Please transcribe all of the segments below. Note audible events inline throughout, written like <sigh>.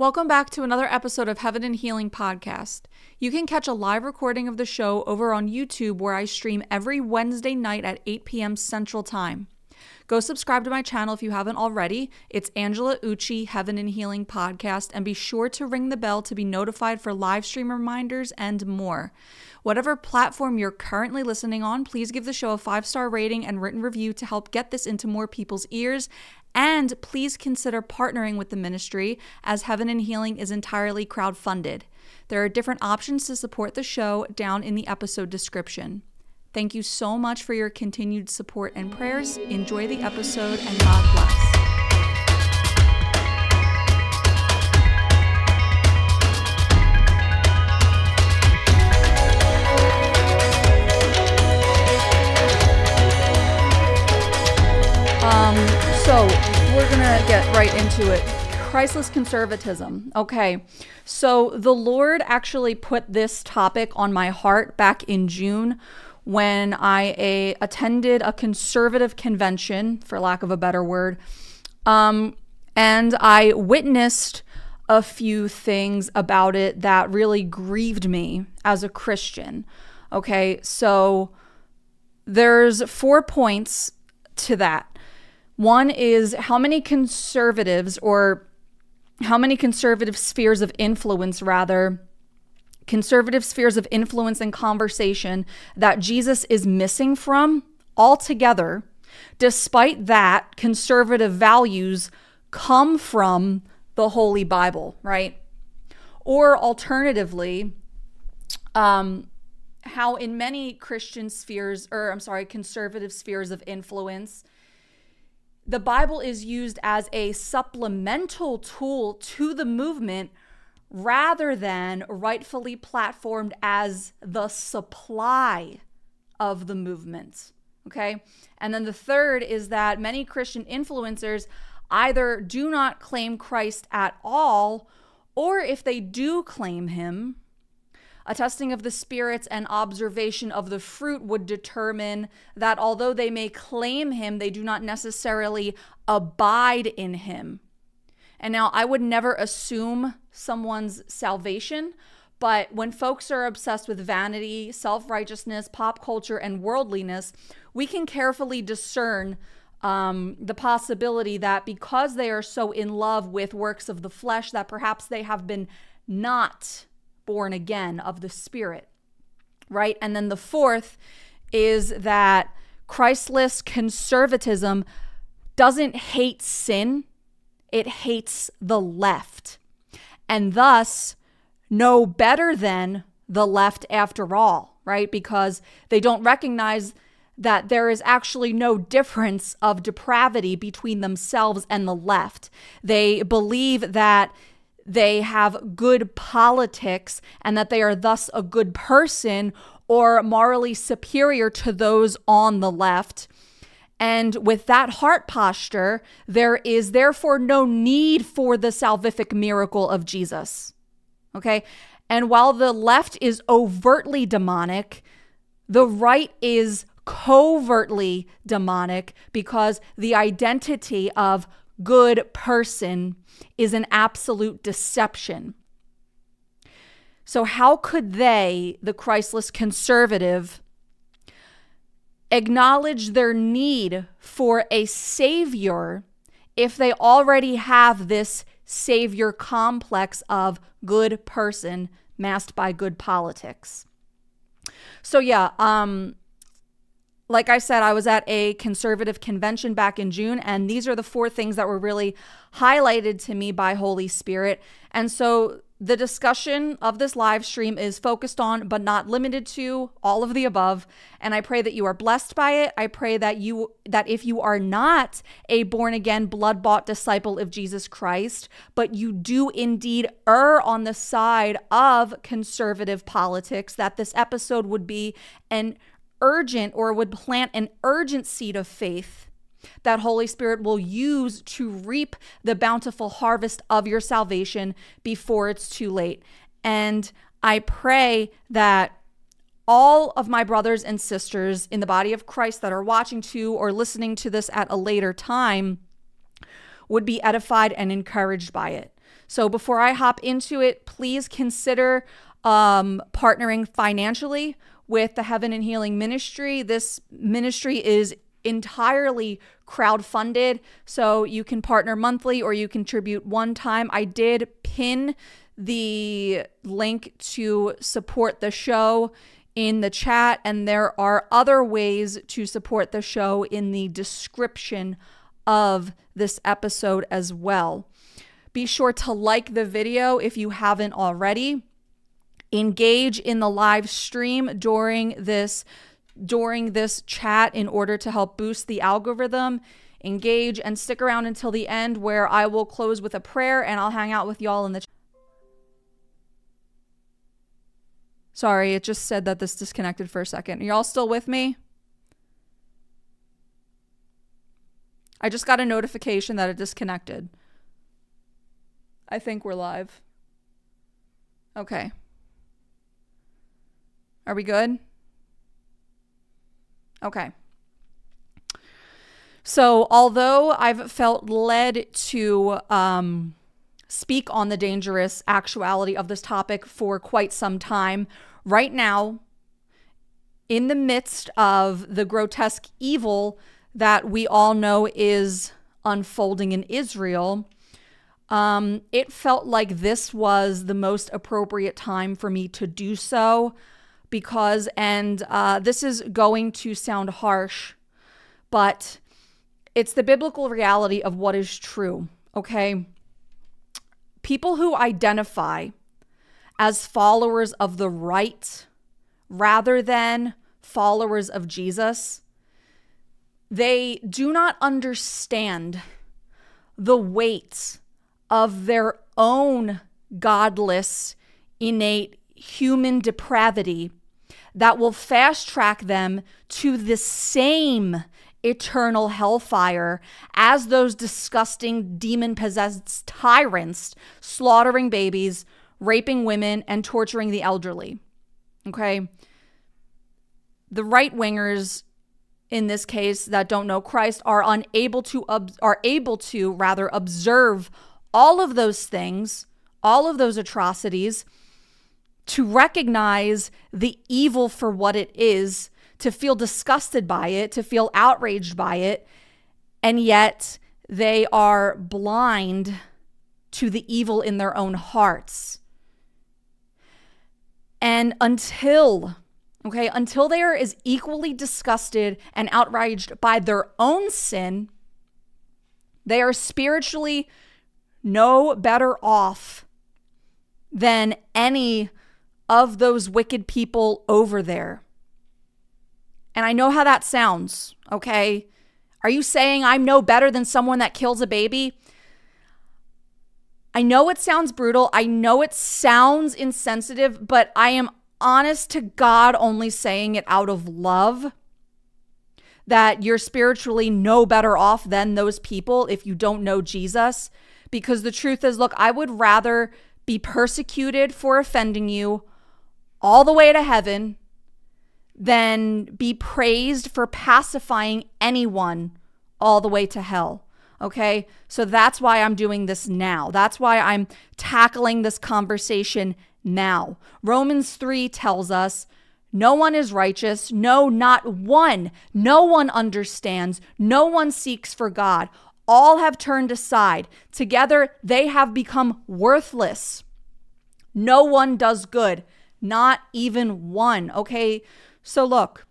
Welcome back to another episode of Heaven and Healing Podcast. You can catch a live recording of the show over on YouTube where I stream every Wednesday night at 8 p.m. Central Time. Go subscribe to my channel if you haven't already. It's Angela Uchi Heaven and Healing Podcast, and be sure to ring the bell to be notified for live stream reminders and more. Whatever platform you're currently listening on, please give the show a five star rating and written review to help get this into more people's ears and please consider partnering with the ministry as Heaven and Healing is entirely crowd-funded. There are different options to support the show down in the episode description. Thank you so much for your continued support and prayers. Enjoy the episode and God bless. So we're gonna get right into it. Christless conservatism. Okay, so the Lord actually put this topic on my heart back in June when I a, attended a conservative convention, for lack of a better word, um, and I witnessed a few things about it that really grieved me as a Christian. Okay, so there's four points to that. One is how many conservatives or how many conservative spheres of influence, rather, conservative spheres of influence and conversation that Jesus is missing from altogether. Despite that, conservative values come from the Holy Bible, right? Or alternatively, um, how in many Christian spheres, or I'm sorry, conservative spheres of influence, the Bible is used as a supplemental tool to the movement rather than rightfully platformed as the supply of the movement. Okay. And then the third is that many Christian influencers either do not claim Christ at all, or if they do claim him, a testing of the spirits and observation of the fruit would determine that although they may claim him, they do not necessarily abide in him. And now I would never assume someone's salvation, but when folks are obsessed with vanity, self righteousness, pop culture, and worldliness, we can carefully discern um, the possibility that because they are so in love with works of the flesh, that perhaps they have been not born again of the Spirit, right? And then the fourth is that Christless conservatism doesn't hate sin, it hates the left, and thus no better than the left after all, right? Because they don't recognize that there is actually no difference of depravity between themselves and the left. They believe that they have good politics and that they are thus a good person or morally superior to those on the left. And with that heart posture, there is therefore no need for the salvific miracle of Jesus. Okay. And while the left is overtly demonic, the right is covertly demonic because the identity of good person is an absolute deception. So, how could they, the Christless conservative, acknowledge their need for a savior if they already have this savior complex of good person masked by good politics? So, yeah, um, like I said, I was at a conservative convention back in June, and these are the four things that were really highlighted to me by Holy Spirit. And so the discussion of this live stream is focused on, but not limited to, all of the above. And I pray that you are blessed by it. I pray that you that if you are not a born again, blood bought disciple of Jesus Christ, but you do indeed err on the side of conservative politics, that this episode would be an urgent or would plant an urgent seed of faith that Holy Spirit will use to reap the bountiful harvest of your salvation before it's too late. And I pray that all of my brothers and sisters in the body of Christ that are watching to or listening to this at a later time would be edified and encouraged by it. So before I hop into it, please consider um, partnering financially with the Heaven and Healing Ministry. This ministry is entirely crowd-funded, so you can partner monthly or you contribute one time. I did pin the link to support the show in the chat, and there are other ways to support the show in the description of this episode as well. Be sure to like the video if you haven't already. Engage in the live stream during this during this chat in order to help boost the algorithm. Engage and stick around until the end where I will close with a prayer and I'll hang out with y'all in the Sorry, it just said that this disconnected for a second. Are y'all still with me? I just got a notification that it disconnected. I think we're live. Okay. Are we good? Okay. So, although I've felt led to um, speak on the dangerous actuality of this topic for quite some time, right now, in the midst of the grotesque evil that we all know is unfolding in Israel, um, it felt like this was the most appropriate time for me to do so because, and uh, this is going to sound harsh, but it's the biblical reality of what is true, okay? People who identify as followers of the right rather than followers of Jesus, they do not understand the weight of their own godless, innate human depravity that will fast track them to the same eternal hellfire as those disgusting demon possessed tyrants slaughtering babies, raping women, and torturing the elderly. Okay. The right wingers in this case that don't know Christ are unable to are able to rather observe all of those things, all of those atrocities to recognize the evil for what it is, to feel disgusted by it, to feel outraged by it, and yet they are blind to the evil in their own hearts. And until, okay, until they are as equally disgusted and outraged by their own sin, they are spiritually no better off than any of those wicked people over there. And I know how that sounds, okay? Are you saying I'm no better than someone that kills a baby? I know it sounds brutal. I know it sounds insensitive, but I am honest to God only saying it out of love that you're spiritually no better off than those people if you don't know Jesus. Because the truth is, look, I would rather be persecuted for offending you all the way to heaven than be praised for pacifying anyone all the way to hell. Okay. So that's why I'm doing this now. That's why I'm tackling this conversation now. Romans 3 tells us no one is righteous. No, not one. No one understands. No one seeks for God. All have turned aside. Together they have become worthless. No one does good, not even one. Okay. So look,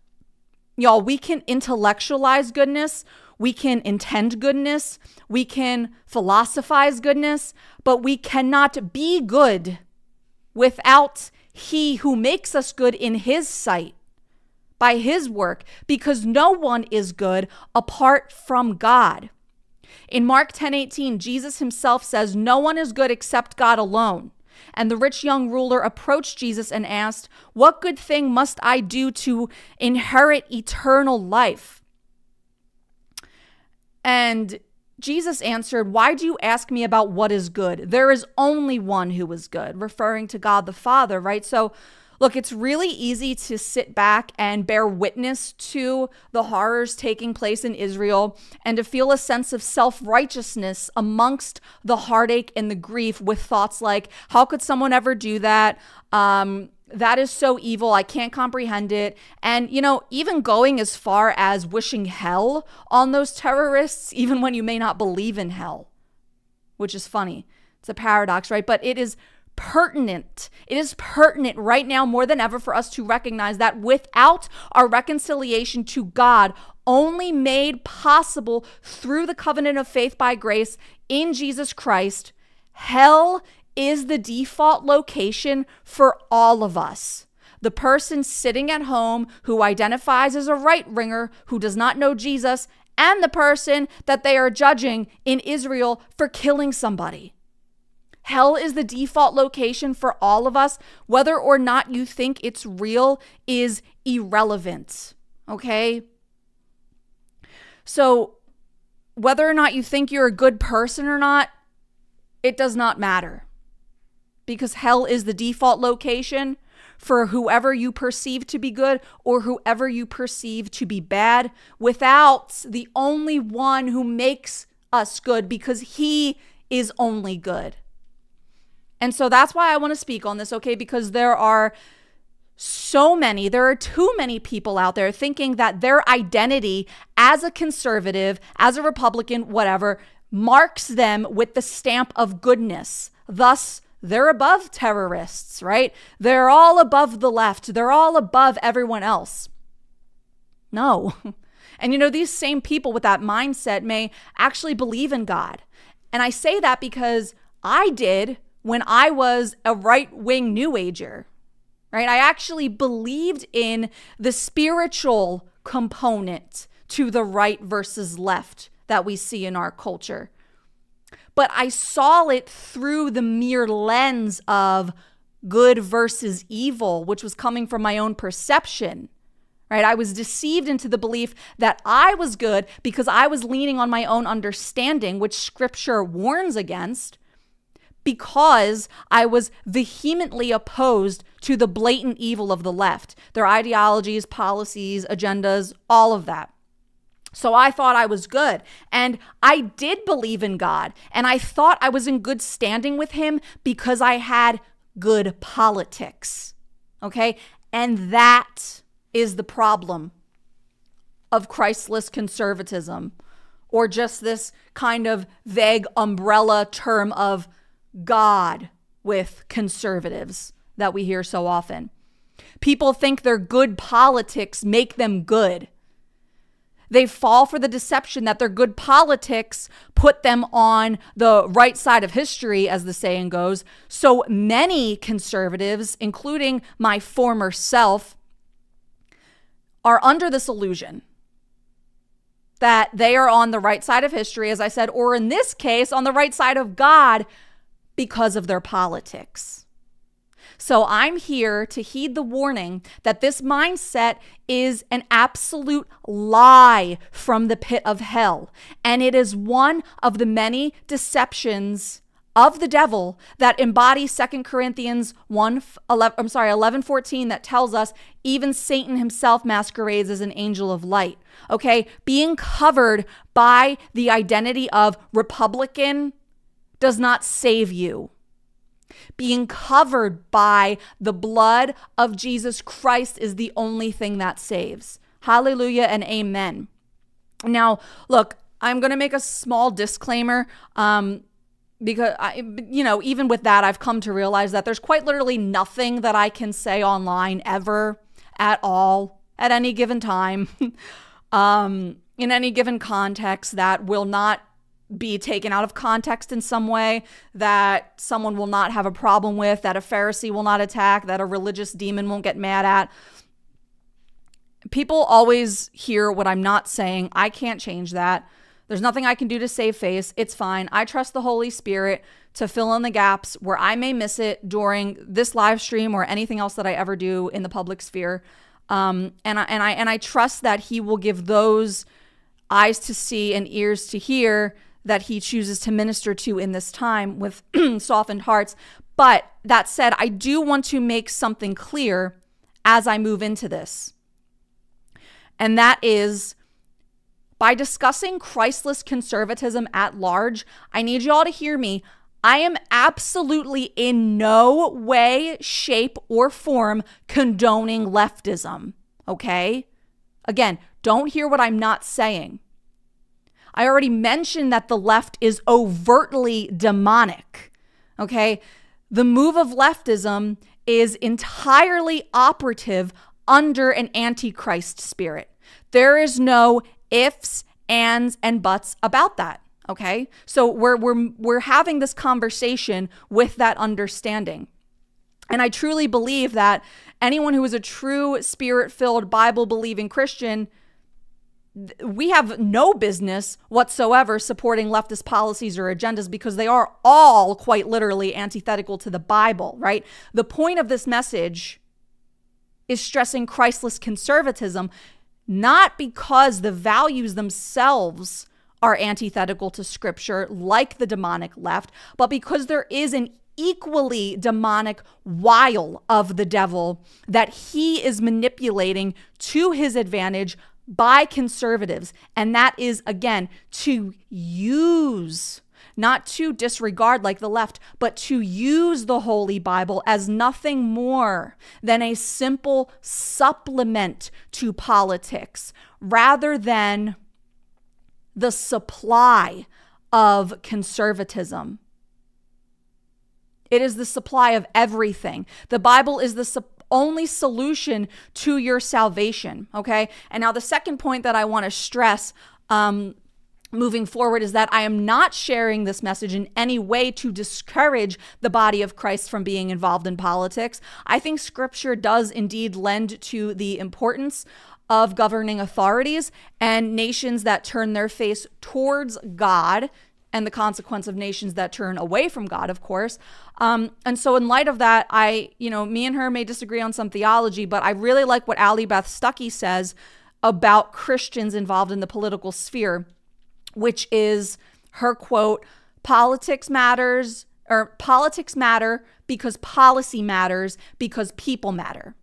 y'all, we can intellectualize goodness. We can intend goodness. We can philosophize goodness, but we cannot be good without He who makes us good in His sight by His work, because no one is good apart from God. In Mark 10 18, Jesus himself says, No one is good except God alone. And the rich young ruler approached Jesus and asked, What good thing must I do to inherit eternal life? And Jesus answered, Why do you ask me about what is good? There is only one who is good, referring to God the Father, right? So, Look, it's really easy to sit back and bear witness to the horrors taking place in Israel and to feel a sense of self righteousness amongst the heartache and the grief with thoughts like, how could someone ever do that? Um, that is so evil. I can't comprehend it. And, you know, even going as far as wishing hell on those terrorists, even when you may not believe in hell, which is funny. It's a paradox, right? But it is pertinent. It is pertinent right now more than ever for us to recognize that without our reconciliation to God, only made possible through the covenant of faith by grace in Jesus Christ, hell is the default location for all of us. The person sitting at home who identifies as a right winger who does not know Jesus, and the person that they are judging in Israel for killing somebody. Hell is the default location for all of us. Whether or not you think it's real is irrelevant. Okay? So, whether or not you think you're a good person or not, it does not matter. Because hell is the default location for whoever you perceive to be good or whoever you perceive to be bad without the only one who makes us good because he is only good. And so that's why I want to speak on this, okay? Because there are so many, there are too many people out there thinking that their identity as a conservative, as a Republican, whatever, marks them with the stamp of goodness. Thus, they're above terrorists, right? They're all above the left. They're all above everyone else. No. <laughs> And you know, these same people with that mindset may actually believe in God. And I say that because I did when I was a right wing New Ager, right? I actually believed in the spiritual component to the right versus left that we see in our culture. But I saw it through the mere lens of good versus evil, which was coming from my own perception. Right? I was deceived into the belief that I was good because I was leaning on my own understanding, which scripture warns against because I was vehemently opposed to the blatant evil of the left, their ideologies, policies, agendas, all of that. So I thought I was good. And I did believe in God. And I thought I was in good standing with Him because I had good politics. Okay. And that is the problem of Christless conservatism or just this kind of vague umbrella term of God with conservatives that we hear so often. People think their good politics make them good. They fall for the deception that their good politics put them on the right side of history, as the saying goes. So many conservatives, including my former self, are under this illusion that they are on the right side of history, as I said, or in this case, on the right side of God because of their politics. So I'm here to heed the warning that this mindset is an absolute lie from the pit of hell. And it is one of the many deceptions of the devil that embody 2 Corinthians 1 11, I'm sorry 11 14 that tells us even Satan himself masquerades as an angel of light okay being covered by the identity of republican does not save you. Being covered by the blood of Jesus Christ is the only thing that saves. Hallelujah and amen. Now, look, I'm going to make a small disclaimer. Um, because I, you know, even with that, I've come to realize that there's quite literally nothing that I can say online ever at all at any given time, <laughs> um, in any given context that will not be taken out of context in some way, that someone will not have a problem with, that a Pharisee will not attack, that a religious demon won't get mad at. People always hear what I'm not saying. I can't change that. There's nothing I can do to save face. It's fine. I trust the Holy Spirit to fill in the gaps where I may miss it during this live stream or anything else that I ever do in the public sphere. Um, and I and I and I trust that He will give those eyes to see and ears to hear that he chooses to minister to in this time with <clears throat> softened hearts. But that said, I do want to make something clear as I move into this. And that is by discussing Christless conservatism at large, I need y'all to hear me. I am absolutely in no way, shape, or form condoning leftism. Okay? Again, don't hear what I'm not saying. I already mentioned that the left is overtly demonic. Okay? The move of leftism is entirely operative under an antichrist spirit. There is no ifs, ands, and buts about that. Okay. So we're, we're, we're having this conversation with that understanding. And I truly believe that anyone who is a true spirit filled, Bible believing Christian, we have no business whatsoever supporting leftist policies or agendas because they are all quite literally antithetical to the Bible, right? The point of this message is stressing Christless conservatism not because the values themselves are antithetical to scripture, like the demonic left, but because there is an equally demonic wile of the devil that he is manipulating to his advantage by conservatives. And that is, again, to use not to disregard like the left, but to use the Holy Bible as nothing more than a simple supplement to politics rather than the supply of conservatism. It is the supply of everything. The Bible is the su- only solution to your salvation. Okay. And now, the second point that I want to stress um, moving forward is that I am not sharing this message in any way to discourage the body of Christ from being involved in politics. I think scripture does indeed lend to the importance of governing authorities and nations that turn their face towards God and the consequence of nations that turn away from God, of course. Um, and so, in light of that, I, you know, me and her may disagree on some theology, but I really like what Allie Beth Stuckey says about Christians involved in the political sphere which is her quote politics matters or politics matter because policy matters because people matter.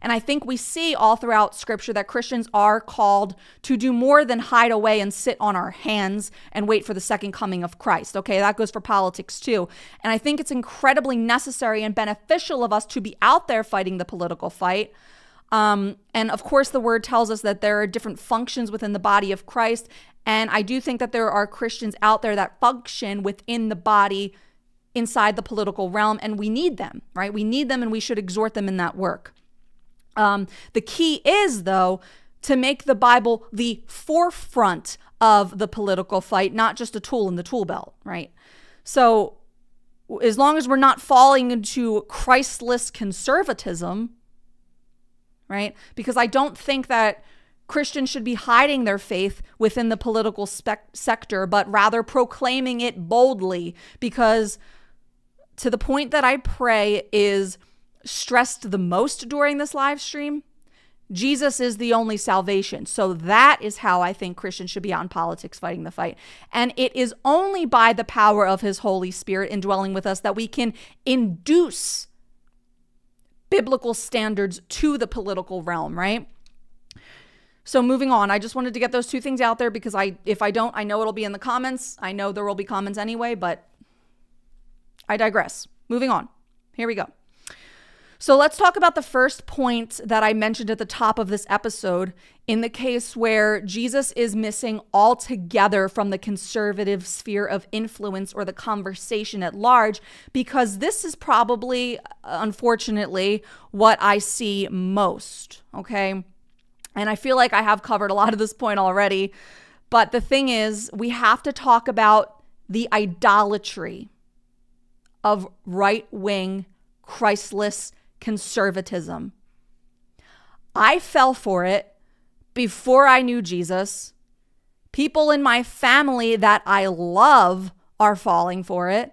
And I think we see all throughout scripture that Christians are called to do more than hide away and sit on our hands and wait for the second coming of Christ. Okay, that goes for politics too. And I think it's incredibly necessary and beneficial of us to be out there fighting the political fight. Um, and of course, the word tells us that there are different functions within the body of Christ, and I do think that there are Christians out there that function within the body inside the political realm, and we need them, right? We need them and we should exhort them in that work. Um, the key is, though, to make the Bible the forefront of the political fight, not just a tool in the tool belt, right? So, as long as we're not falling into Christless conservatism, right? Because I don't think that Christians should be hiding their faith within the political sector, but rather proclaiming it boldly. Because to the point that I pray is stressed the most during this live stream, Jesus is the only salvation. So that is how I think Christians should be out in politics fighting the fight. And it is only by the power of his Holy Spirit indwelling with us that we can induce biblical standards to the political realm, right? So moving on, I just wanted to get those two things out there because I if I don't, I know it'll be in the comments. I know there will be comments anyway, but I digress. Moving on. Here we go. So let's talk about the first point that I mentioned at the top of this episode in the case where Jesus is missing altogether from the conservative sphere of influence or the conversation at large, because this is probably, unfortunately, what I see most. Okay. And I feel like I have covered a lot of this point already. But the thing is, we have to talk about the idolatry of right wing, Christless conservatism. I fell for it before I knew Jesus. People in my family that I love are falling for it.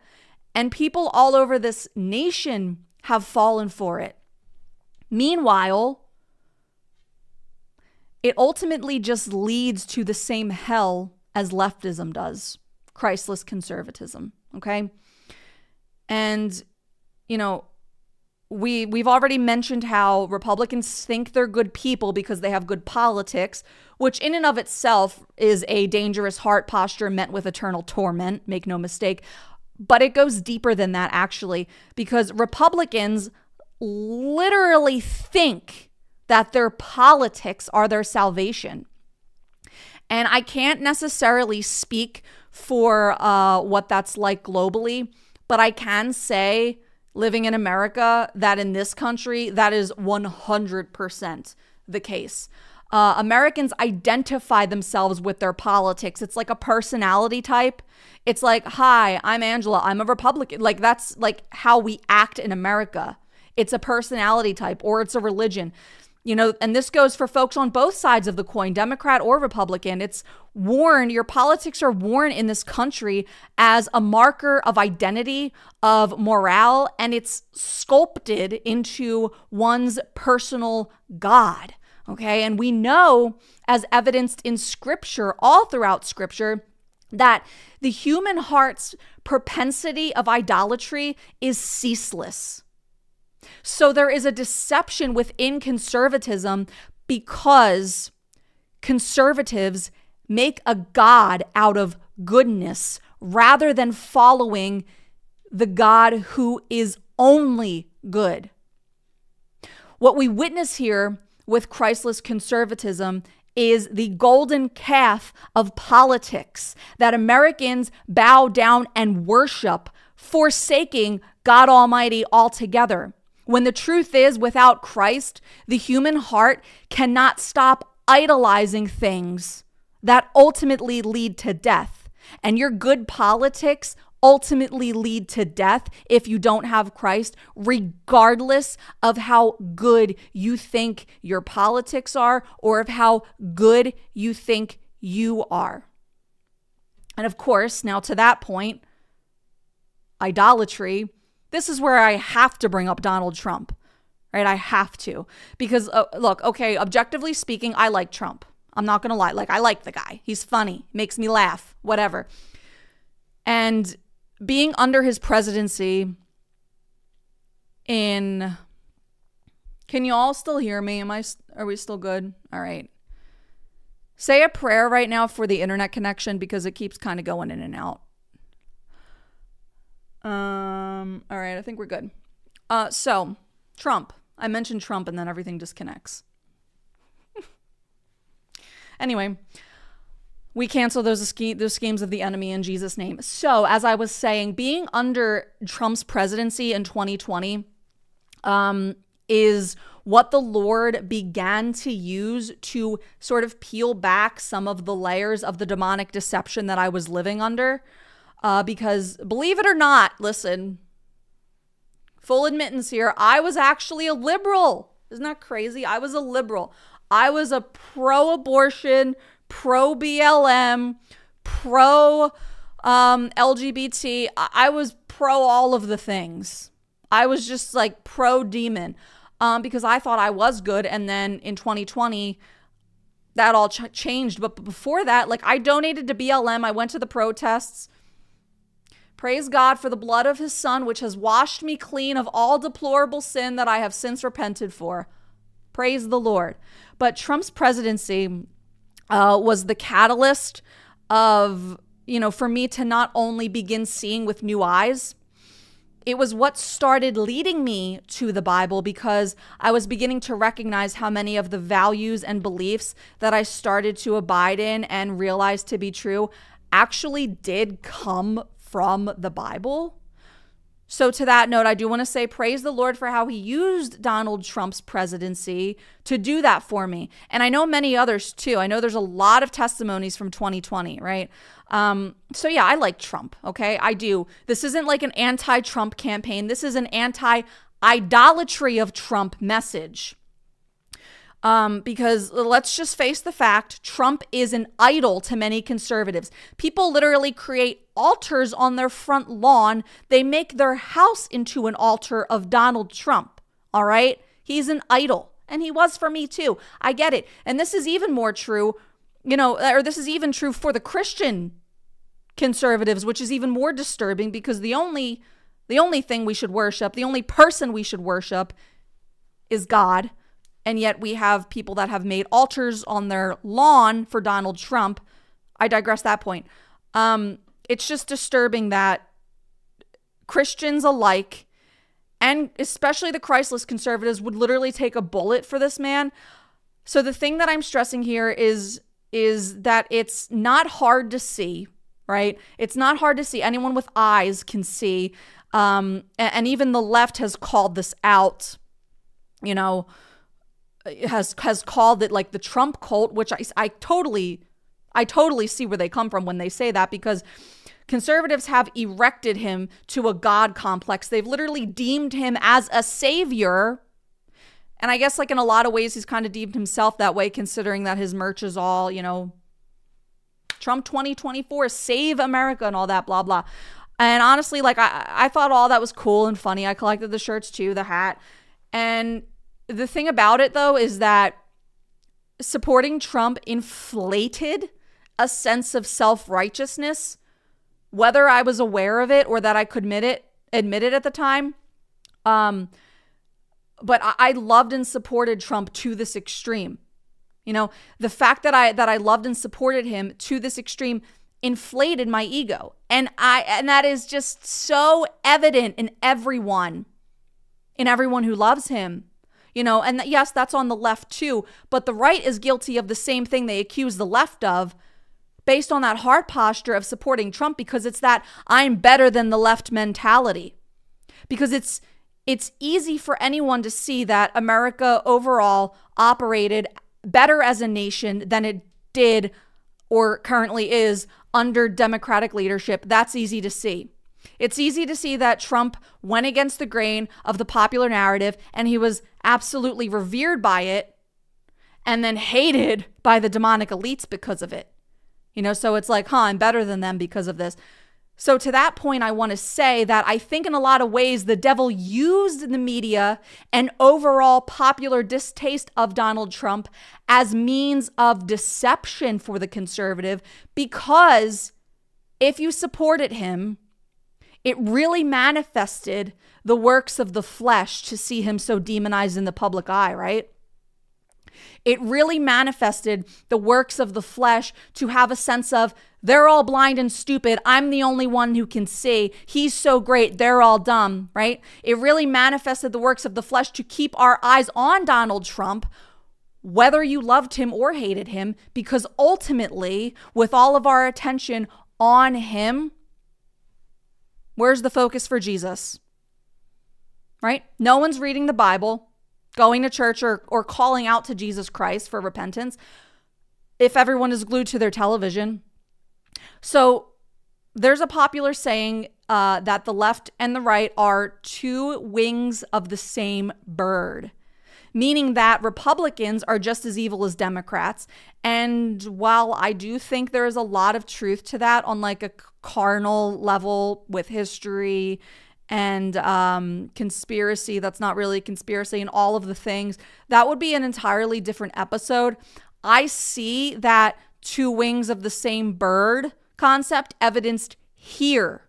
And people all over this nation have fallen for it. Meanwhile, it ultimately just leads to the same hell as leftism does Christless conservatism. Okay. And you know, we we've already mentioned how Republicans think they're good people because they have good politics, which in and of itself is a dangerous heart posture meant with eternal torment, make no mistake. But it goes deeper than that actually because Republicans literally think that their politics are their salvation. And I can't necessarily speak for uh, what that's like globally, but I can say living in America that in this country, that is 100% the case. Uh, Americans identify themselves with their politics. It's like a personality type. It's like, hi, I'm Angela. I'm a Republican. Like, that's like how we act in America. It's a personality type or it's a religion. You know, and this goes for folks on both sides of the coin, Democrat or Republican. It's worn, your politics are worn in this country as a marker of identity, of morale, and it's sculpted into one's personal God. Okay. And we know, as evidenced in scripture, all throughout scripture, that the human heart's propensity of idolatry is ceaseless. So there is a deception within conservatism because conservatives make a God out of goodness rather than following the God who is only good. What we witness here with Christless conservatism is the golden calf of politics that Americans bow down and worship, forsaking God Almighty altogether. When the truth is, without Christ, the human heart cannot stop idolizing things that ultimately lead to death. And your good politics ultimately lead to death if you don't have Christ, regardless of how good you think your politics are or of how good you think you are. And of course, now to that point, idolatry this is where I have to bring up Donald Trump, right? I have to. Because, uh, look, okay, objectively speaking, I like Trump. I'm not going to lie. Like, I like the guy. He's funny, makes me laugh, whatever. And being under his presidency in. Can you all still hear me? Am I are we still good? All right. Say a prayer right now for the internet connection because it keeps kind of going in and out. Um, all right, I think we're good. Uh, so Trump. I mentioned Trump and then everything disconnects. <laughs> anyway, we cancel those, sch- those schemes of the enemy in Jesus' name. So, as I was saying, being under Trump's presidency in 2020 um, is what the Lord began to use to sort of peel back some of the layers of the demonic deception that I was living under. Uh, because believe it or not, listen, full admittance here, I was actually a liberal. Isn't that crazy? I was a liberal. I was a pro abortion, pro BLM, pro um, LGBT. I was pro all of the things. I was just like pro demon um, because I thought I was good. And then in 2020, that all ch- changed. But before that, like I donated to BLM, I went to the protests. Praise God for the blood of his Son, which has washed me clean of all deplorable sin that I have since repented for. Praise the Lord. But Trump's presidency uh, was the catalyst of, you know, for me to not only begin seeing with new eyes, it was what started leading me to the Bible because I was beginning to recognize how many of the values and beliefs that I started to abide in and realize to be true actually did come from the Bible. So, to that note, I do want to say praise the Lord for how he used Donald Trump's presidency to do that for me. And I know many others too. I know there's a lot of testimonies from 2020, right? Um, so, yeah, I like Trump, okay? I do. This isn't like an anti Trump campaign, this is an anti idolatry of Trump message. Um, because let's just face the fact Trump is an idol to many conservatives. People literally create altars on their front lawn, they make their house into an altar of Donald Trump. All right? He's an idol. And he was for me too. I get it. And this is even more true, you know, or this is even true for the Christian conservatives, which is even more disturbing because the only The only thing we should worship, the only person we should worship is God. And yet we have people that have made altars on their lawn for Donald Trump. I digress that point. Um, it's just disturbing that Christians alike, and especially the Christless conservatives, would literally take a bullet for this man. So the thing that I'm stressing here is is that it's not hard to see, right? It's not hard to see. Anyone with eyes can see. Um, and, and even the left has called this out. You know, has has called it like the Trump cult, which I I totally I totally see where they come from when they say that because conservatives have erected him to a god complex. They've literally deemed him as a savior. And I guess like in a lot of ways he's kind of deemed himself that way considering that his merch is all, you know, Trump 2024 save America and all that blah blah. And honestly, like I I thought all that was cool and funny. I collected the shirts too, the hat. And the thing about it though is that supporting Trump inflated a sense of self-righteousness whether I was aware of it or that I could admit it admit it at the time. Um but I, I loved and supported Trump to this extreme. You know, the fact that I that I loved and supported him to this extreme inflated my ego. And I and that is just so evident in everyone in everyone who loves him. You know, and yes, that's on the left too, but the right is guilty of the same thing they accuse the left of based on that hard posture of supporting Trump because it's that I'm better than the left mentality. Because it's it's easy for anyone to see that America overall operated better as a nation than it did or currently is under democratic leadership. That's easy to see. It's easy to see that Trump went against the grain of the popular narrative and he was absolutely revered by it and then hated by the demonic elites because of it. You know, so it's like, huh, I'm better than them because of this. So, to that point, I want to say that I think in a lot of ways the devil used the media and overall popular distaste of Donald Trump as means of deception for the conservative because if you supported him, it really manifested the works of the flesh to see him so demonized in the public eye, right? It really manifested the works of the flesh to have a sense of they're all blind and stupid. I'm the only one who can see. He's so great. They're all dumb, right? It really manifested the works of the flesh to keep our eyes on Donald Trump, whether you loved him or hated him, because ultimately, with all of our attention on him, where's the focus for Jesus? Right? No one's reading the Bible going to church or, or calling out to Jesus Christ for repentance if everyone is glued to their television. So there's a popular saying uh, that the left and the right are two wings of the same bird, meaning that Republicans are just as evil as Democrats. And while I do think there is a lot of truth to that on like a carnal level with history and um, conspiracy that's not really conspiracy and all of the things, that would be an entirely different episode. I see that two wings of the same bird concept evidenced here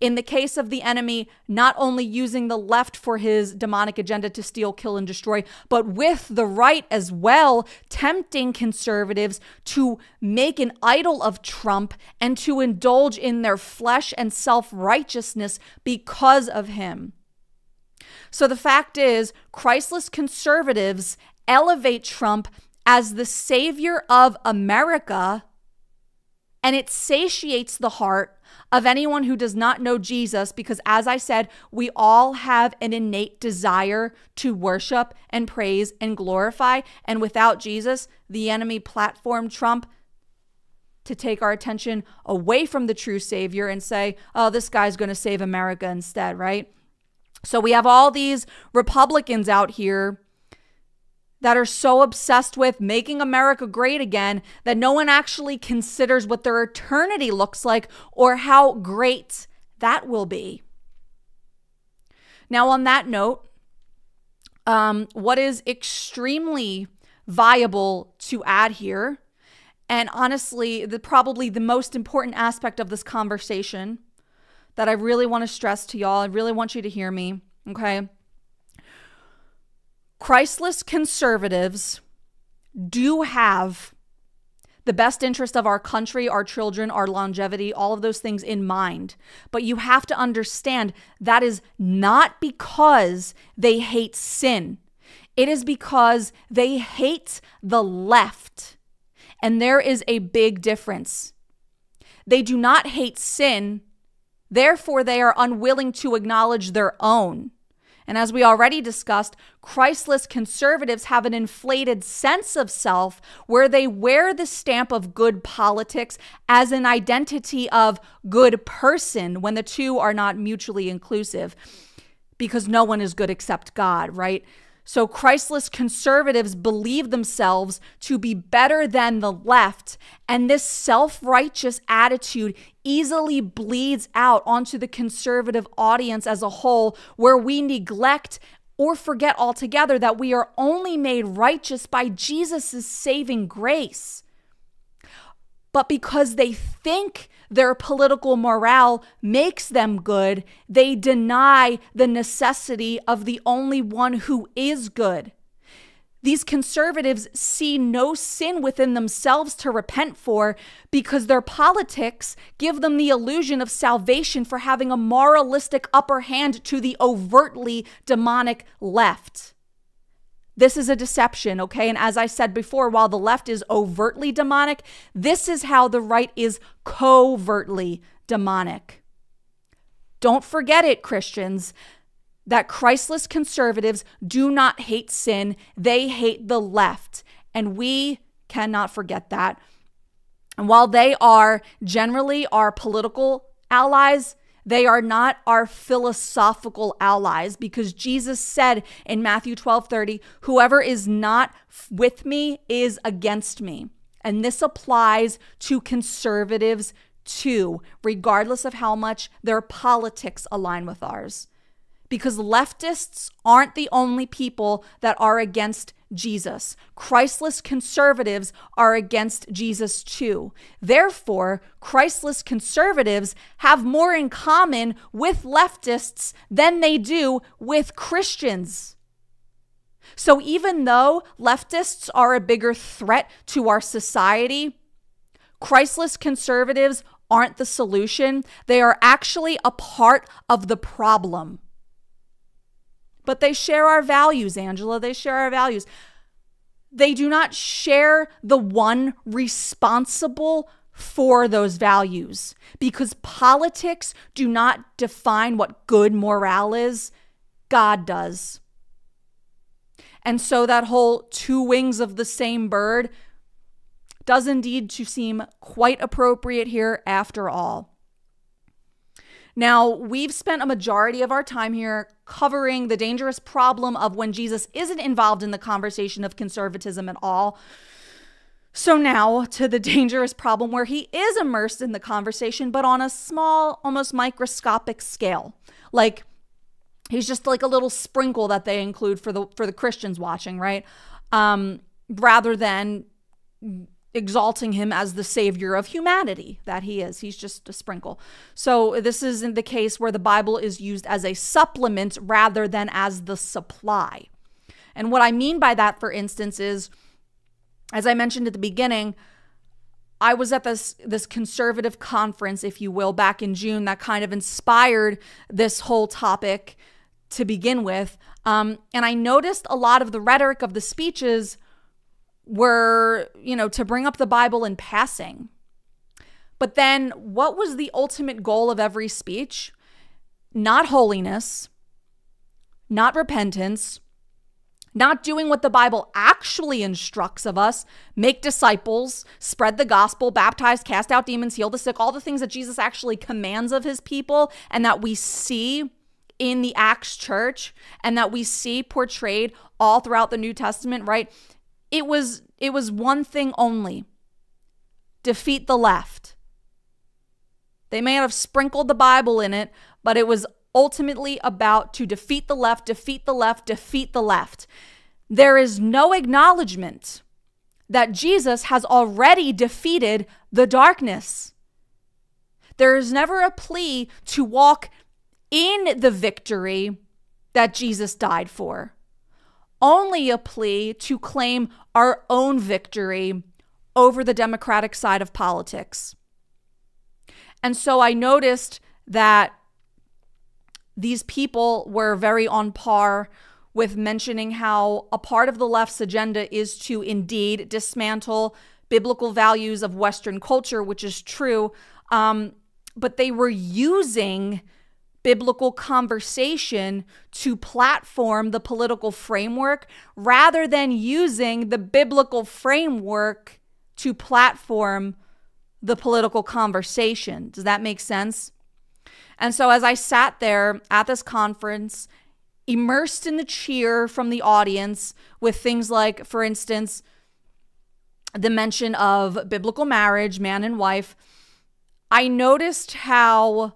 in the case of the enemy, not only using the left for his demonic agenda to steal, kill, and destroy, but with the right as well, tempting conservatives to make an idol of Trump and to indulge in their flesh and self righteousness because of him. So the fact is, Christless conservatives elevate Trump as the savior of America, and it satiates the heart of anyone who does not know Jesus, because as I said, we all have an innate desire to worship and praise and glorify. And without Jesus, the enemy platform Trump to take our attention away from the true Savior and say, oh, this guy's going to save America instead, right? So we have all these Republicans out here that are so obsessed with making America great again that no one actually considers what their eternity looks like or how great that will be. Now, on that note, um, what is extremely viable to add here, and honestly, the probably the most important aspect of this conversation, that I really want to stress to y'all. I really want you to hear me, okay? Christless conservatives do have the best interest of our country, our children, our longevity, all of those things in mind. But you have to understand that is not because they hate sin, it is because they hate the left. And there is a big difference. They do not hate sin, therefore, they are unwilling to acknowledge their own. And as we already discussed, Christless conservatives have an inflated sense of self where they wear the stamp of good politics as an identity of good person when the two are not mutually inclusive because no one is good except God, right? So Christless conservatives believe themselves to be better than the left, and this self righteous attitude easily bleeds out onto the conservative audience as a whole, where we neglect or forget altogether that we are only made righteous by Jesus' saving grace. But because they think their political morale makes them good, they deny the necessity of the only one who is good. These conservatives see no sin within themselves to repent for because their politics give them the illusion of salvation for having a moralistic upper hand to the overtly demonic left. This is a deception, okay? And as I said before, while the left is overtly demonic, this is how the right is covertly demonic. Don't forget it, Christians, that Christless conservatives do not hate sin, they hate the left. And we cannot forget that. And while they are generally our political allies, they are not our philosophical allies because Jesus said in Matthew 12 30, whoever is not with me is against me. And this applies to conservatives too, regardless of how much their politics align with ours. Because leftists aren't the only people that are against Jesus. Christless conservatives are against Jesus too. Therefore, Christless conservatives have more in common with leftists than they do with Christians. So, even though leftists are a bigger threat to our society, Christless conservatives aren't the solution. They are actually a part of the problem. But they share our values, Angela. They share our values. They do not share the one responsible for those values because politics do not define what good morale is. God does. And so that whole two wings of the same bird does indeed to seem quite appropriate here after all. Now, we've spent a majority of our time here covering the dangerous problem of when Jesus isn't involved in the conversation of conservatism at all. So, now to the <laughs> dangerous problem where he is immersed in the conversation, but on a small, almost microscopic scale. Like, he's just like a little sprinkle that they include for the for the Christians watching, right? Um, rather than exalting him as the savior of humanity that he is. He's just a sprinkle. So, this isn't the case where the Bible is used as a supplement rather than as the supply. And what I mean by that, for instance, is as I mentioned at the beginning, I was at this this conservative conference, if you will, back in June that kind of inspired this whole topic to begin with. Um, and I noticed a lot of the rhetoric of the speeches were, you know, to bring up the Bible in passing. But then what was the ultimate goal of every speech? Not holiness, not repentance, not doing what the Bible actually instructs of us make disciples, spread the gospel, baptize, cast out demons, heal the sick, all the things that Jesus actually commands of his people and that we see in the Acts church and that we see portrayed all throughout the New Testament, right? It was it was one thing only. Defeat the left. They may have sprinkled the Bible in it, but it was ultimately about to defeat the left, defeat the left, defeat the left. There is no acknowledgement that Jesus has already defeated the darkness. There is never a plea to walk in the victory that Jesus died for, only a plea to claim our own victory over the Democratic side of politics. And so I noticed that these people were very on par with mentioning how a part of the left's agenda is to indeed dismantle biblical values of Western culture, which is true. Um, but they were using biblical conversation to platform the political framework rather than using the biblical framework to platform the political conversation. Does that make sense? And so, as I sat there at this conference, immersed in the cheer from the audience, with things like, for instance, the mention of biblical marriage, man and wife, I noticed how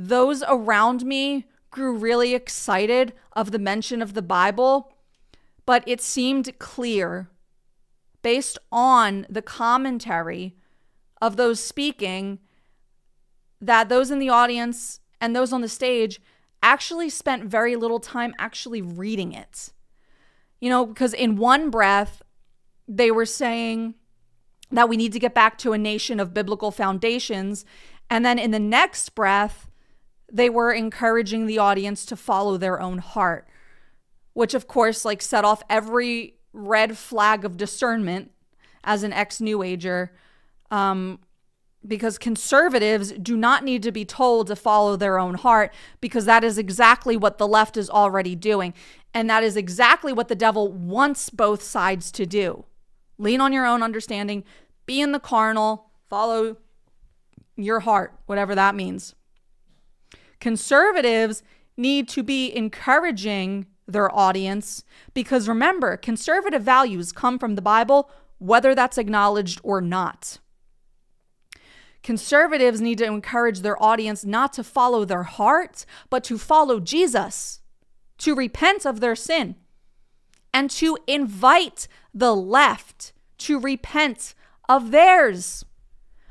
those around me grew really excited of the mention of the Bible, but it seemed clear based on the commentary of those speaking that those in the audience and those on the stage actually spent very little time actually reading it. You know, because in one breath, they were saying that we need to get back to a nation of biblical foundations. And then in the next breath, they were encouraging the audience to follow their own heart, which of course, like, set off every red flag of discernment as an ex New Ager. Um, because conservatives do not need to be told to follow their own heart because that is exactly what the left is already doing. And that is exactly what the devil wants both sides to do. Lean on your own understanding, be in the carnal, follow your heart, whatever that means. Conservatives need to be encouraging their audience because remember, conservative values come from the Bible, whether that's acknowledged or not. Conservatives need to encourage their audience not to follow their heart, but to follow Jesus, to repent of their sin, and to invite the left to repent of theirs.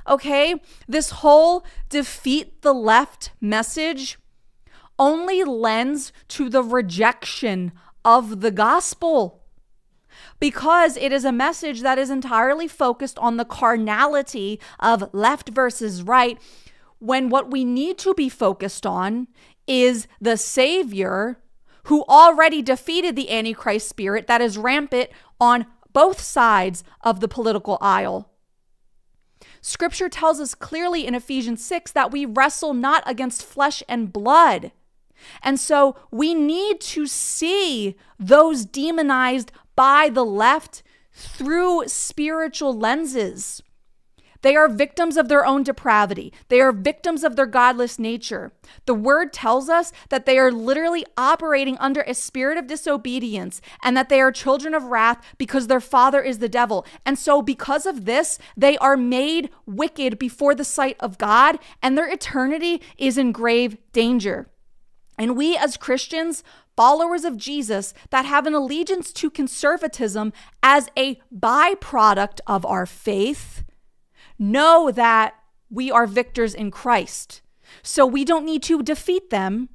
Okay? This whole defeat the left message only lends to the rejection of the gospel because it is a message that is entirely focused on the carnality of left versus right, when what we need to be focused on is the Savior who already defeated the Antichrist spirit that is rampant on both sides of the political aisle. Scripture tells us clearly in Ephesians 6 that we wrestle not against flesh and blood. And so we need to see those demonized by the left through spiritual lenses. They are victims of their own depravity. They are victims of their godless nature. The word tells us that they are literally operating under a spirit of disobedience and that they are children of wrath because their father is the devil. And so, because of this, they are made wicked before the sight of God and their eternity is in grave danger. And we as Christians followers of Jesus that have an allegiance to conservatism as a byproduct of our faith know that we are victors in Christ. So we don't need to defeat them.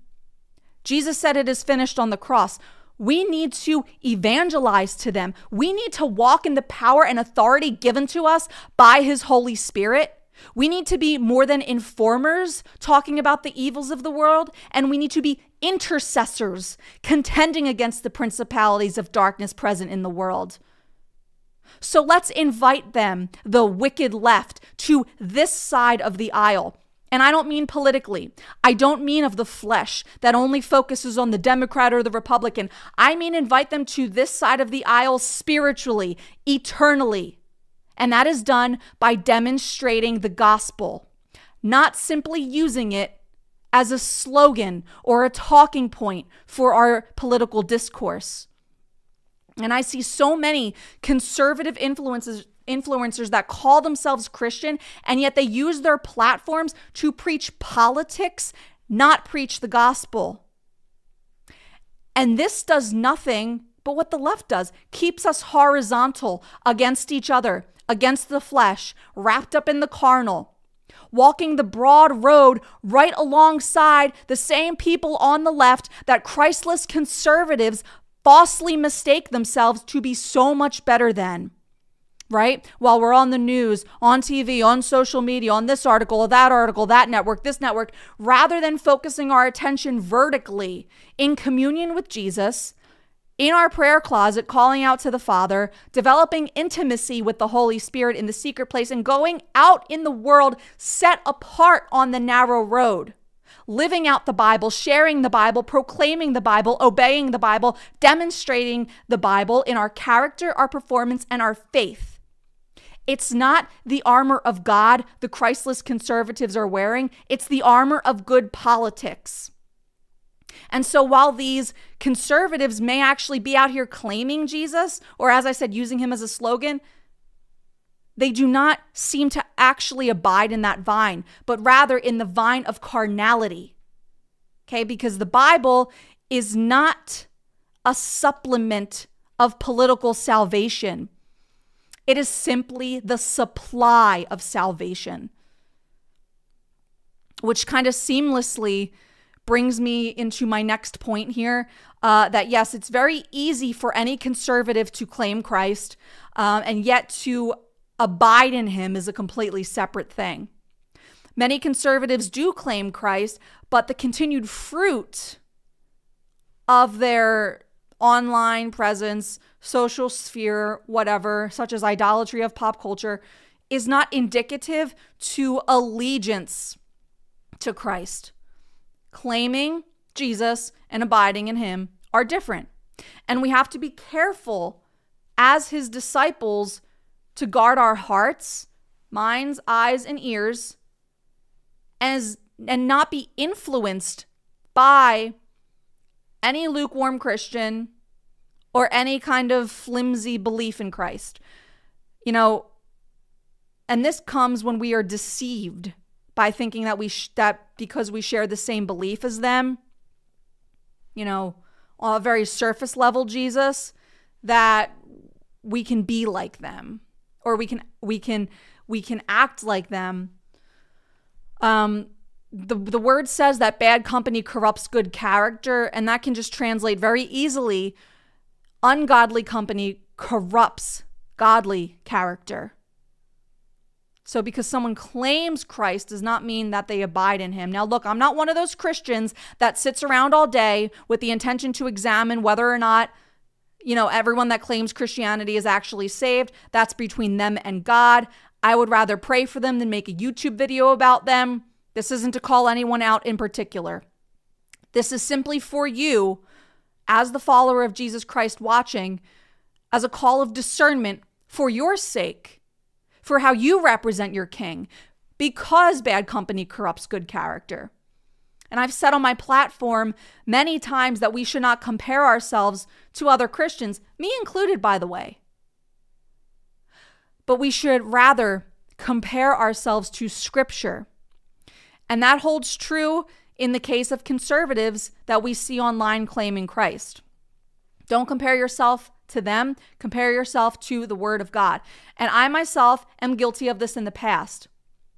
Jesus said it is finished on the cross. We need to evangelize to them. We need to walk in the power and authority given to us by His Holy Spirit. We need to be more than informers talking about the evils of the world, and we need to be intercessors contending against the principalities of darkness present in the world. So let's invite them, the wicked left, to this side of the aisle. And I don't mean politically. I don't mean of the flesh that only focuses on the Democrat or the Republican. I mean invite them to this side of the aisle spiritually, eternally. And that is done by demonstrating the gospel, not simply using it as a slogan or a talking point for our political discourse. And I see so many conservative influences influencers that call themselves Christian and yet they use their platforms to preach politics, not preach the gospel. And this does nothing but what the left does keeps us horizontal against each other, against the flesh, wrapped up in the carnal. walking the broad road right alongside the same people on the left that Christless conservatives falsely mistake themselves to be so much better than. Right? While we're on the news, on TV, on social media, on this article, that article, that network, this network, rather than focusing our attention vertically in communion with Jesus, in our prayer closet, calling out to the Father, developing intimacy with the Holy Spirit in the secret place, and going out in the world set apart on the narrow road living out the Bible, sharing the Bible, proclaiming the Bible, obeying the Bible, demonstrating the Bible in our character, our performance, and our faith. It's not the armor of God the Christless conservatives are wearing, it's the armor of good politics. And so while these conservatives may actually be out here claiming Jesus, or as I said, using him as a slogan, they do not seem to actually abide in that vine, but rather in the vine of carnality. Okay, because the Bible is not a supplement of political salvation, it is simply the supply of salvation. Which kind of seamlessly brings me into my next point here uh, that yes, it's very easy for any conservative to claim Christ um, and yet to abide in him is a completely separate thing. Many conservatives do claim Christ, but the continued fruit of their online presence, social sphere, whatever, such as idolatry of pop culture, is not indicative to allegiance to Christ. Claiming Jesus and abiding in him are different. And we have to be careful as his disciples to guard our hearts, minds, eyes, and ears as and not be influenced by any lukewarm Christian or any kind of flimsy belief in Christ. You know, and this comes when we are deceived by thinking that we sh- that because we share the same belief as them, you know, a very surface level Jesus, that we can be like them or we can we can we can act like them. Um the the word says that bad company corrupts good character and that can just translate very easily. Ungodly company corrupts godly character. So, because someone claims Christ does not mean that they abide in him. Now, look, I'm not one of those Christians that sits around all day with the intention to examine whether or not you know, everyone that claims Christianity is actually saved. That's between them and God. I would rather pray for them than make a YouTube video about them. This isn't to call anyone out in particular. This is simply for you, as the follower of Jesus Christ watching, as a call of discernment for your sake, for how you represent your king, because bad company corrupts good character. And I've said on my platform many times that we should not compare ourselves to other Christians, me included, by the way. But we should rather compare ourselves to Scripture. And that holds true in the case of conservatives that we see online claiming Christ. Don't compare yourself to them, compare yourself to the Word of God. And I myself am guilty of this in the past.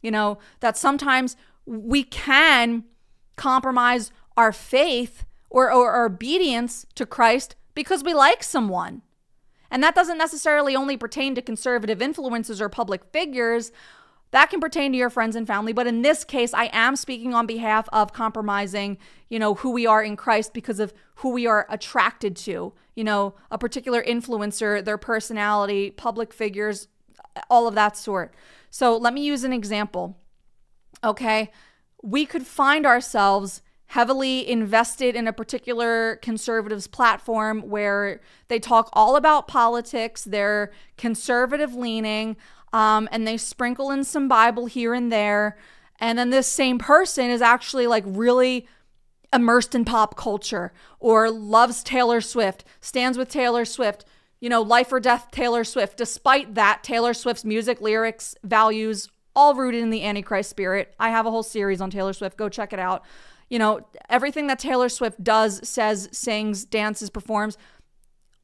You know, that sometimes we can compromise our faith or, or our obedience to Christ because we like someone. And that doesn't necessarily only pertain to conservative influences or public figures. That can pertain to your friends and family, but in this case, I am speaking on behalf of compromising, you know, who we are in Christ because of who we are attracted to. You know, a particular influencer, their personality, public figures, all of that sort. So, let me use an example. Okay? We could find ourselves heavily invested in a particular conservative's platform where they talk all about politics, they're conservative leaning, um, and they sprinkle in some Bible here and there. And then this same person is actually like really immersed in pop culture or loves Taylor Swift, stands with Taylor Swift, you know, life or death Taylor Swift. Despite that, Taylor Swift's music, lyrics, values all rooted in the Antichrist spirit. I have a whole series on Taylor Swift. Go check it out. You know, everything that Taylor Swift does, says, sings, dances, performs,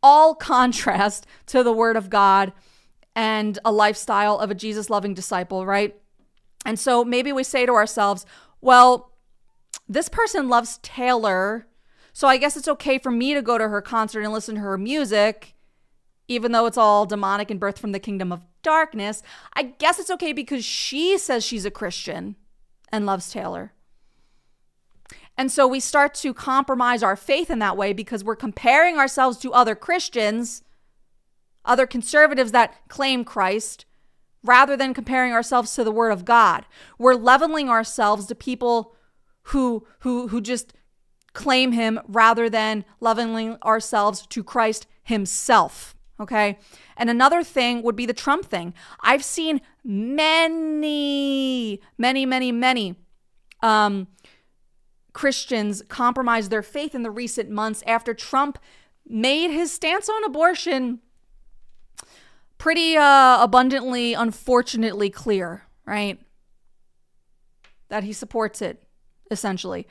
all <laughs> contrast to the word of God and a lifestyle of a Jesus loving disciple, right? And so maybe we say to ourselves, well, this person loves Taylor, so I guess it's okay for me to go to her concert and listen to her music, even though it's all demonic and birthed from the kingdom of darkness. I guess it's okay because she says she's a Christian and loves Taylor. And so we start to compromise our faith in that way because we're comparing ourselves to other Christians, other conservatives that claim Christ, rather than comparing ourselves to the word of God. We're leveling ourselves to people who who who just claim him rather than leveling ourselves to Christ himself. Okay? And another thing would be the Trump thing. I've seen many many many many um Christians compromise their faith in the recent months after Trump made his stance on abortion pretty uh, abundantly, unfortunately clear, right? That he supports it, essentially.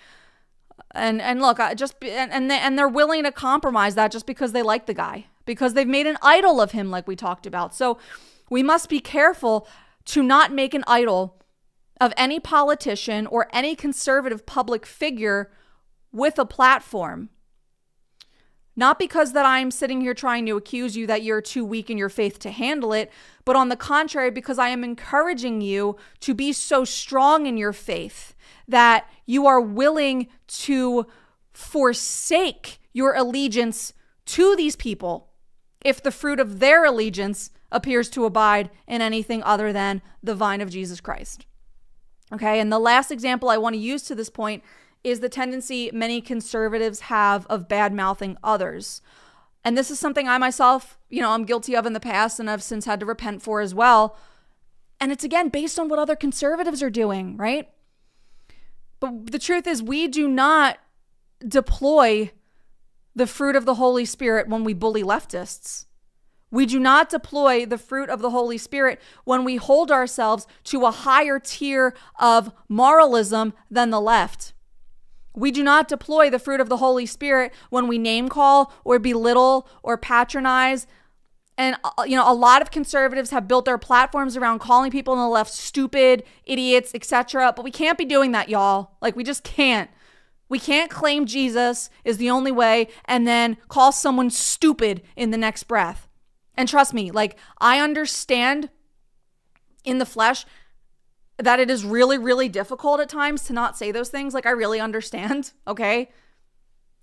And and look, I just and and, they, and they're willing to compromise that just because they like the guy, because they've made an idol of him, like we talked about. So we must be careful to not make an idol of any politician or any conservative public figure with a platform. Not because that I'm sitting here trying to accuse you that you're too weak in your faith to handle it, but on the contrary, because I am encouraging you to be so strong in your faith that you are willing to forsake your allegiance to these people if the fruit of their allegiance appears to abide in anything other than the vine of Jesus Christ. Okay. And the last example I want to use to this point is the tendency many conservatives have of bad mouthing others. And this is something I myself, you know, I'm guilty of in the past and I've since had to repent for as well. And it's again based on what other conservatives are doing, right? But the truth is, we do not deploy the fruit of the Holy Spirit when we bully leftists. We do not deploy the fruit of the Holy Spirit when we hold ourselves to a higher tier of moralism than the left. We do not deploy the fruit of the Holy Spirit when we name call or belittle or patronize. And, uh, you know, a lot of conservatives have built their platforms around calling people on the left stupid, idiots, etc. But we can't be doing that, y'all. Like, we just can't. We can't claim Jesus is the only way and then call someone stupid in the next breath. And trust me, like I understand in the flesh that it is really, really difficult at times to not say those things. Like I really understand, <laughs> okay?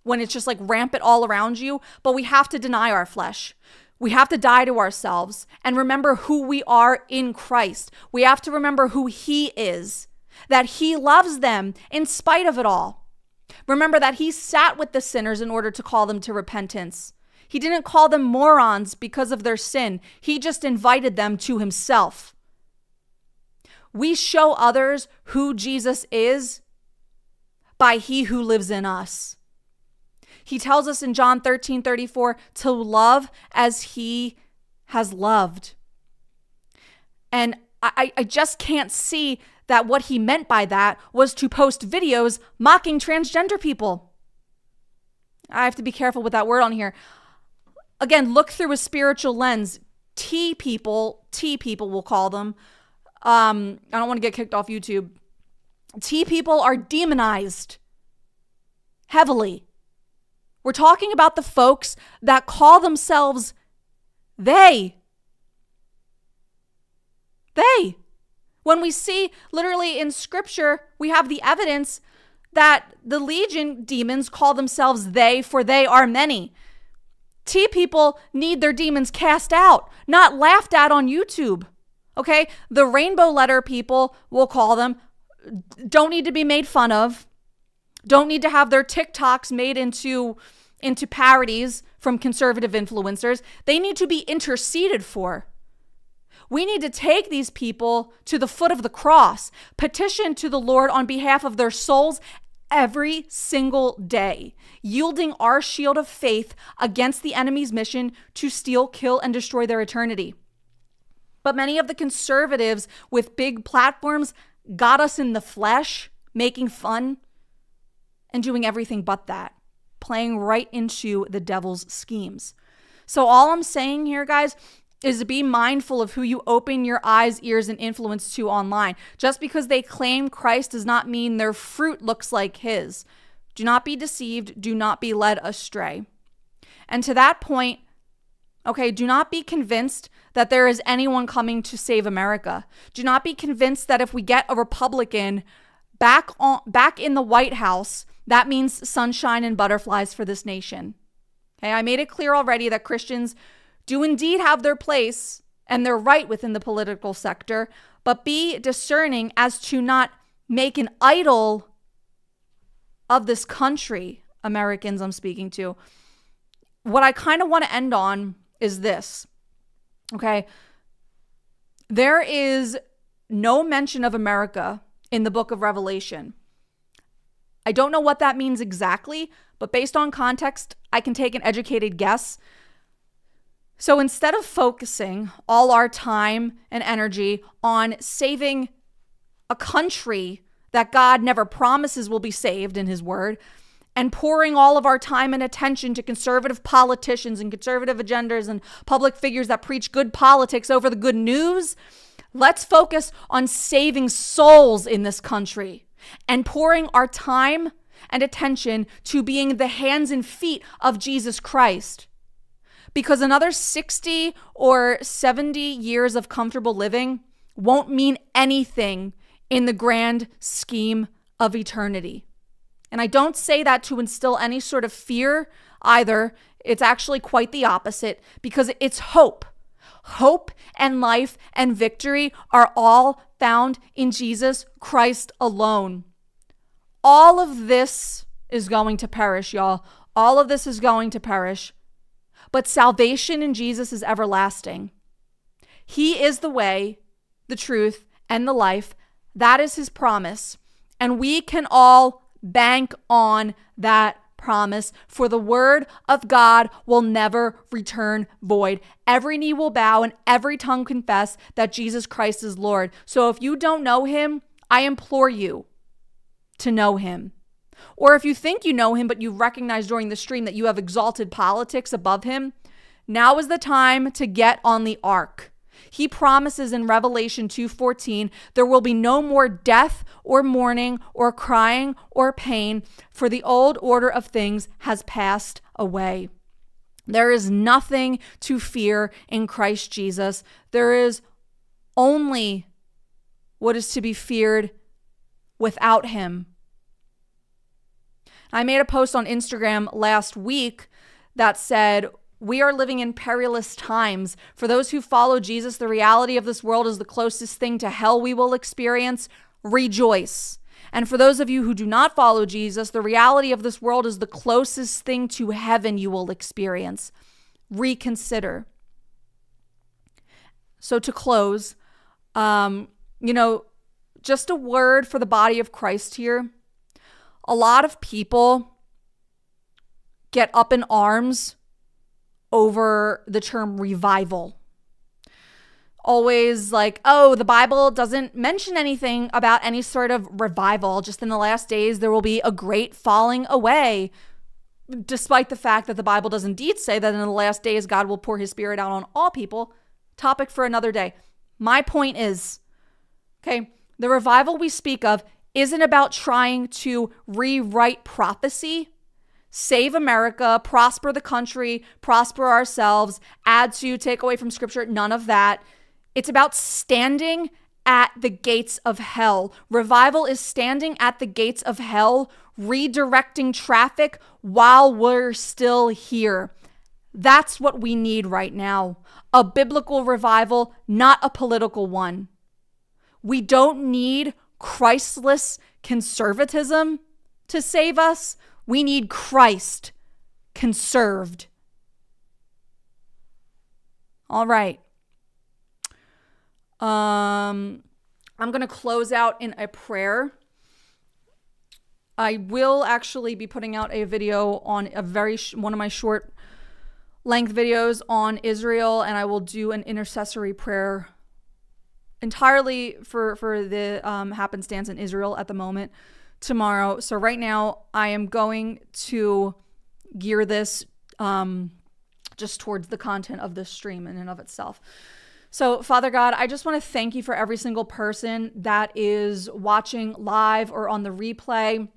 When it's just like rampant all around you, but we have to deny our flesh. We have to die to ourselves and remember who we are in Christ. We have to remember who He is, that He loves them in spite of it all. Remember that He sat with the sinners in order to call them to repentance. He didn't call them morons because of their sin, he just invited them to himself. We show others who Jesus is by he who lives in us. He tells us in John 13 34 to love as he has loved. And I, I just can't see that what he meant by that was to post videos mocking transgender people. I have to be careful with that word on here again, look through a spiritual lens. T people, T people, we'll call them. Um, I don't want to get kicked off YouTube. T people are demonized heavily. We're talking about the folks that call themselves they. They. When we see literally in scripture, we have the evidence that the legion demons call themselves they, for they are many. T people need their demons cast out, not laughed at on YouTube. Okay? The rainbow letter people, we'll call them, don't need to be made fun of. Don't need to have their TikToks made into into parodies from conservative influencers. They need to be interceded for. We need to take these people to the foot of the cross, petition to the Lord on behalf of their souls every single day, yielding our shield of faith against the enemy's mission to steal, kill, and destroy their eternity. But many of the conservatives with big platforms got us in the flesh, making fun and doing everything but that, playing right into the devil's schemes. So, all I'm saying here, guys, is be mindful of who you open your eyes, ears, and influence to online. Just because they claim Christ does not mean their fruit looks like his. Do not be deceived. Do not be led astray. And to that point, okay, do not be convinced that there is anyone coming to save America. Do not be convinced that if we get a Republican back on back in the White House, that means sunshine and butterflies for this nation. Okay, I made it clear already that Christians do indeed have their place and their right within the political sector, but be discerning as to not make an idol of this country, Americans I'm speaking to. What I kind of want to end on is this. Okay. There is no mention of America in the book of Revelation. I don't know what that means exactly, but based on context, I can take an educated guess. So instead of focusing all our time and energy on saving a country that God never promises will be saved in His Word, and pouring all of our time and attention to conservative politicians and conservative agendas and public figures that preach good politics over the good news, let's focus on saving souls in this country and pouring our time and attention to being the hands and feet of Jesus Christ. Because another 60 or 70 years of comfortable living won't mean anything in the grand scheme of eternity. And I don't say that to instill any sort of fear either. It's actually quite the opposite because it's hope. Hope and life and victory are all found in Jesus Christ alone. All of this is going to perish, y'all. All of this is going to perish. But salvation in Jesus is everlasting. He is the way, the truth, and the life. That is his promise. And we can all bank on that promise, for the word of God will never return void. Every knee will bow and every tongue confess that Jesus Christ is Lord. So if you don't know him, I implore you to know him. Or if you think you know him, but you recognize during the stream that you have exalted politics above him, now is the time to get on the ark. He promises in Revelation 2:14, there will be no more death or mourning or crying or pain, for the old order of things has passed away. There is nothing to fear in Christ Jesus. There is only what is to be feared without him. I made a post on Instagram last week that said, we are living in perilous times. For those who follow Jesus, the reality of this world is the closest thing to hell we will experience. Rejoice. And for those of you who do not follow Jesus, the reality of this world is the closest thing to heaven you will experience. Reconsider. So, to close, um, you know, just a word for the body of Christ here. A lot of people get up in arms over the term revival. Always like, oh, the Bible doesn't mention anything about any sort of revival. Just in the last days, there will be a great falling away. Despite the fact that the Bible does indeed say that in the last days, God will pour his spirit out on all people. Topic for another day. My point is okay, the revival we speak of isn't about trying to rewrite prophecy, save America, prosper the country, prosper ourselves, add to, take away from scripture, none of that. It's about standing at the gates of hell. Revival is standing at the gates of hell, redirecting traffic while we're still here. That's what we need right now a biblical revival, not a political one. We don't need Christless conservatism to save us. We need Christ conserved. All right. Um I'm going to close out in a prayer. I will actually be putting out a video on a very one of my short length videos on Israel and I will do an intercessory prayer entirely for for the um, happenstance in Israel at the moment tomorrow. So right now I am going to gear this um, just towards the content of this stream in and of itself. So, Father God, I just want to thank you for every single person that is watching live or on the replay.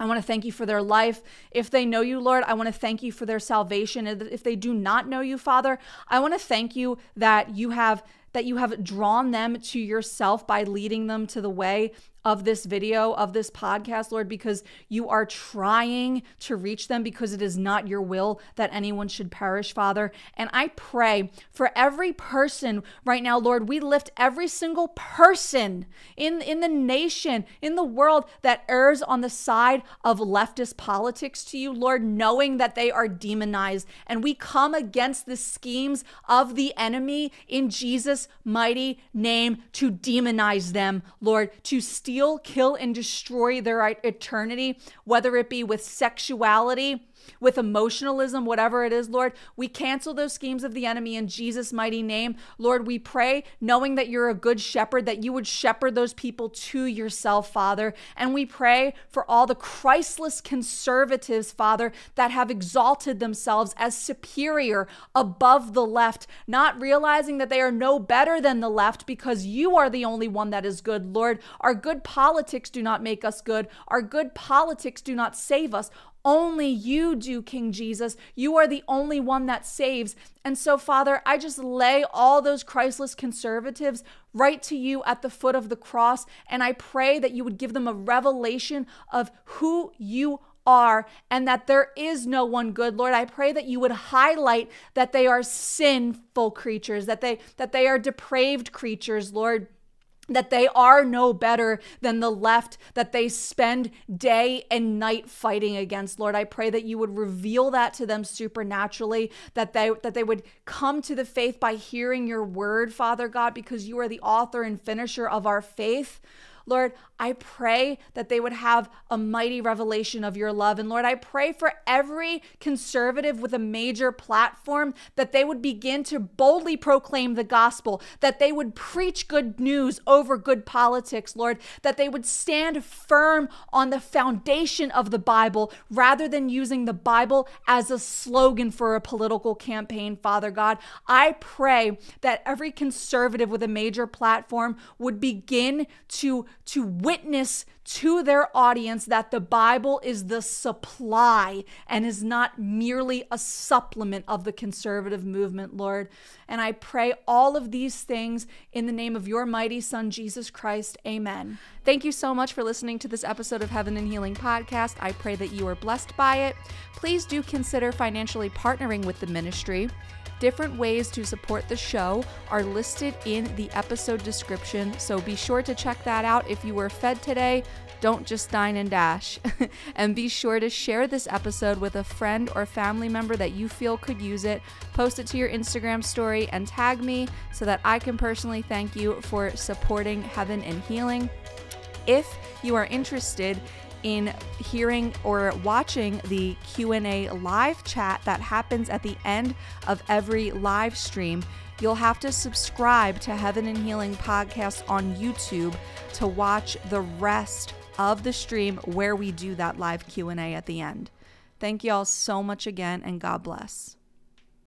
I want to thank you for their life. If they know you, Lord, I want to thank you for their salvation. If they do not know you, Father, I want to thank you that you have that you have drawn them to yourself by leading them to the way of this video, of this podcast, Lord, because you are trying to reach them because it is not your will that anyone should perish, Father. And I pray for every person right now, Lord, we lift every single person in, in the nation, in the world that errs on the side of leftist politics to you, Lord, knowing that they are demonized. And we come against the schemes of the enemy in Jesus' mighty name to demonize them, Lord, to steal steal, kill, and destroy their eternity, whether it be with sexuality with emotionalism, whatever it is, Lord. We cancel those schemes of the enemy in Jesus' mighty name. Lord, we pray, knowing that you're a good shepherd, that you would shepherd those people to yourself, Father. And we pray for all the Christless conservatives, Father, that have exalted themselves as superior above the left, not realizing that they are no better than the left because you are the only one that is good, Lord. Our good politics do not make us good, our good politics do not save us. Only you do, King Jesus. You are the only one that saves. And so, Father, I just lay all those Christless conservatives right to you at the foot of the cross. And I pray that you would give them a revelation of who you are and that there is no one good lord i pray that you would highlight that they are sinful creatures that they that they are depraved creatures lord that they are no better than the left that they spend day and night fighting against. Lord i pray that you would reveal that to them supernaturally that they that they would come to the faith by hearing your word father god because you are the author and finisher of our faith Lord, I pray that they would have a mighty revelation of your love. And Lord, I pray for every conservative with a major platform that they would begin to boldly proclaim the gospel, that they would preach good news over good politics, Lord, that they would stand firm on the foundation of the Bible rather than using the Bible as a slogan for a political campaign, Father God. I pray that every conservative with a major platform would begin to to witness to their audience that the Bible is the supply and is not merely a supplement of the conservative movement, Lord. And I pray all of these things in the name of your mighty Son, Jesus Christ. Amen. Thank you so much for listening to this episode of Heaven and Healing Podcast. I pray that you are blessed by it. Please do consider financially partnering with the ministry. Different ways to support the show are listed in the episode description, so be sure to check that out. If you were fed today, don't just dine and dash. <laughs> and be sure to share this episode with a friend or family member that you feel could use it. Post it to your Instagram story and tag me so that I can personally thank you for supporting Heaven and Healing. If you are interested in hearing or watching the Q&A live chat that happens at the end of every live stream, you'll have to subscribe to Heaven and Healing podcast on YouTube to watch the rest of the stream where we do that live Q&A at the end. Thank you all so much again and God bless.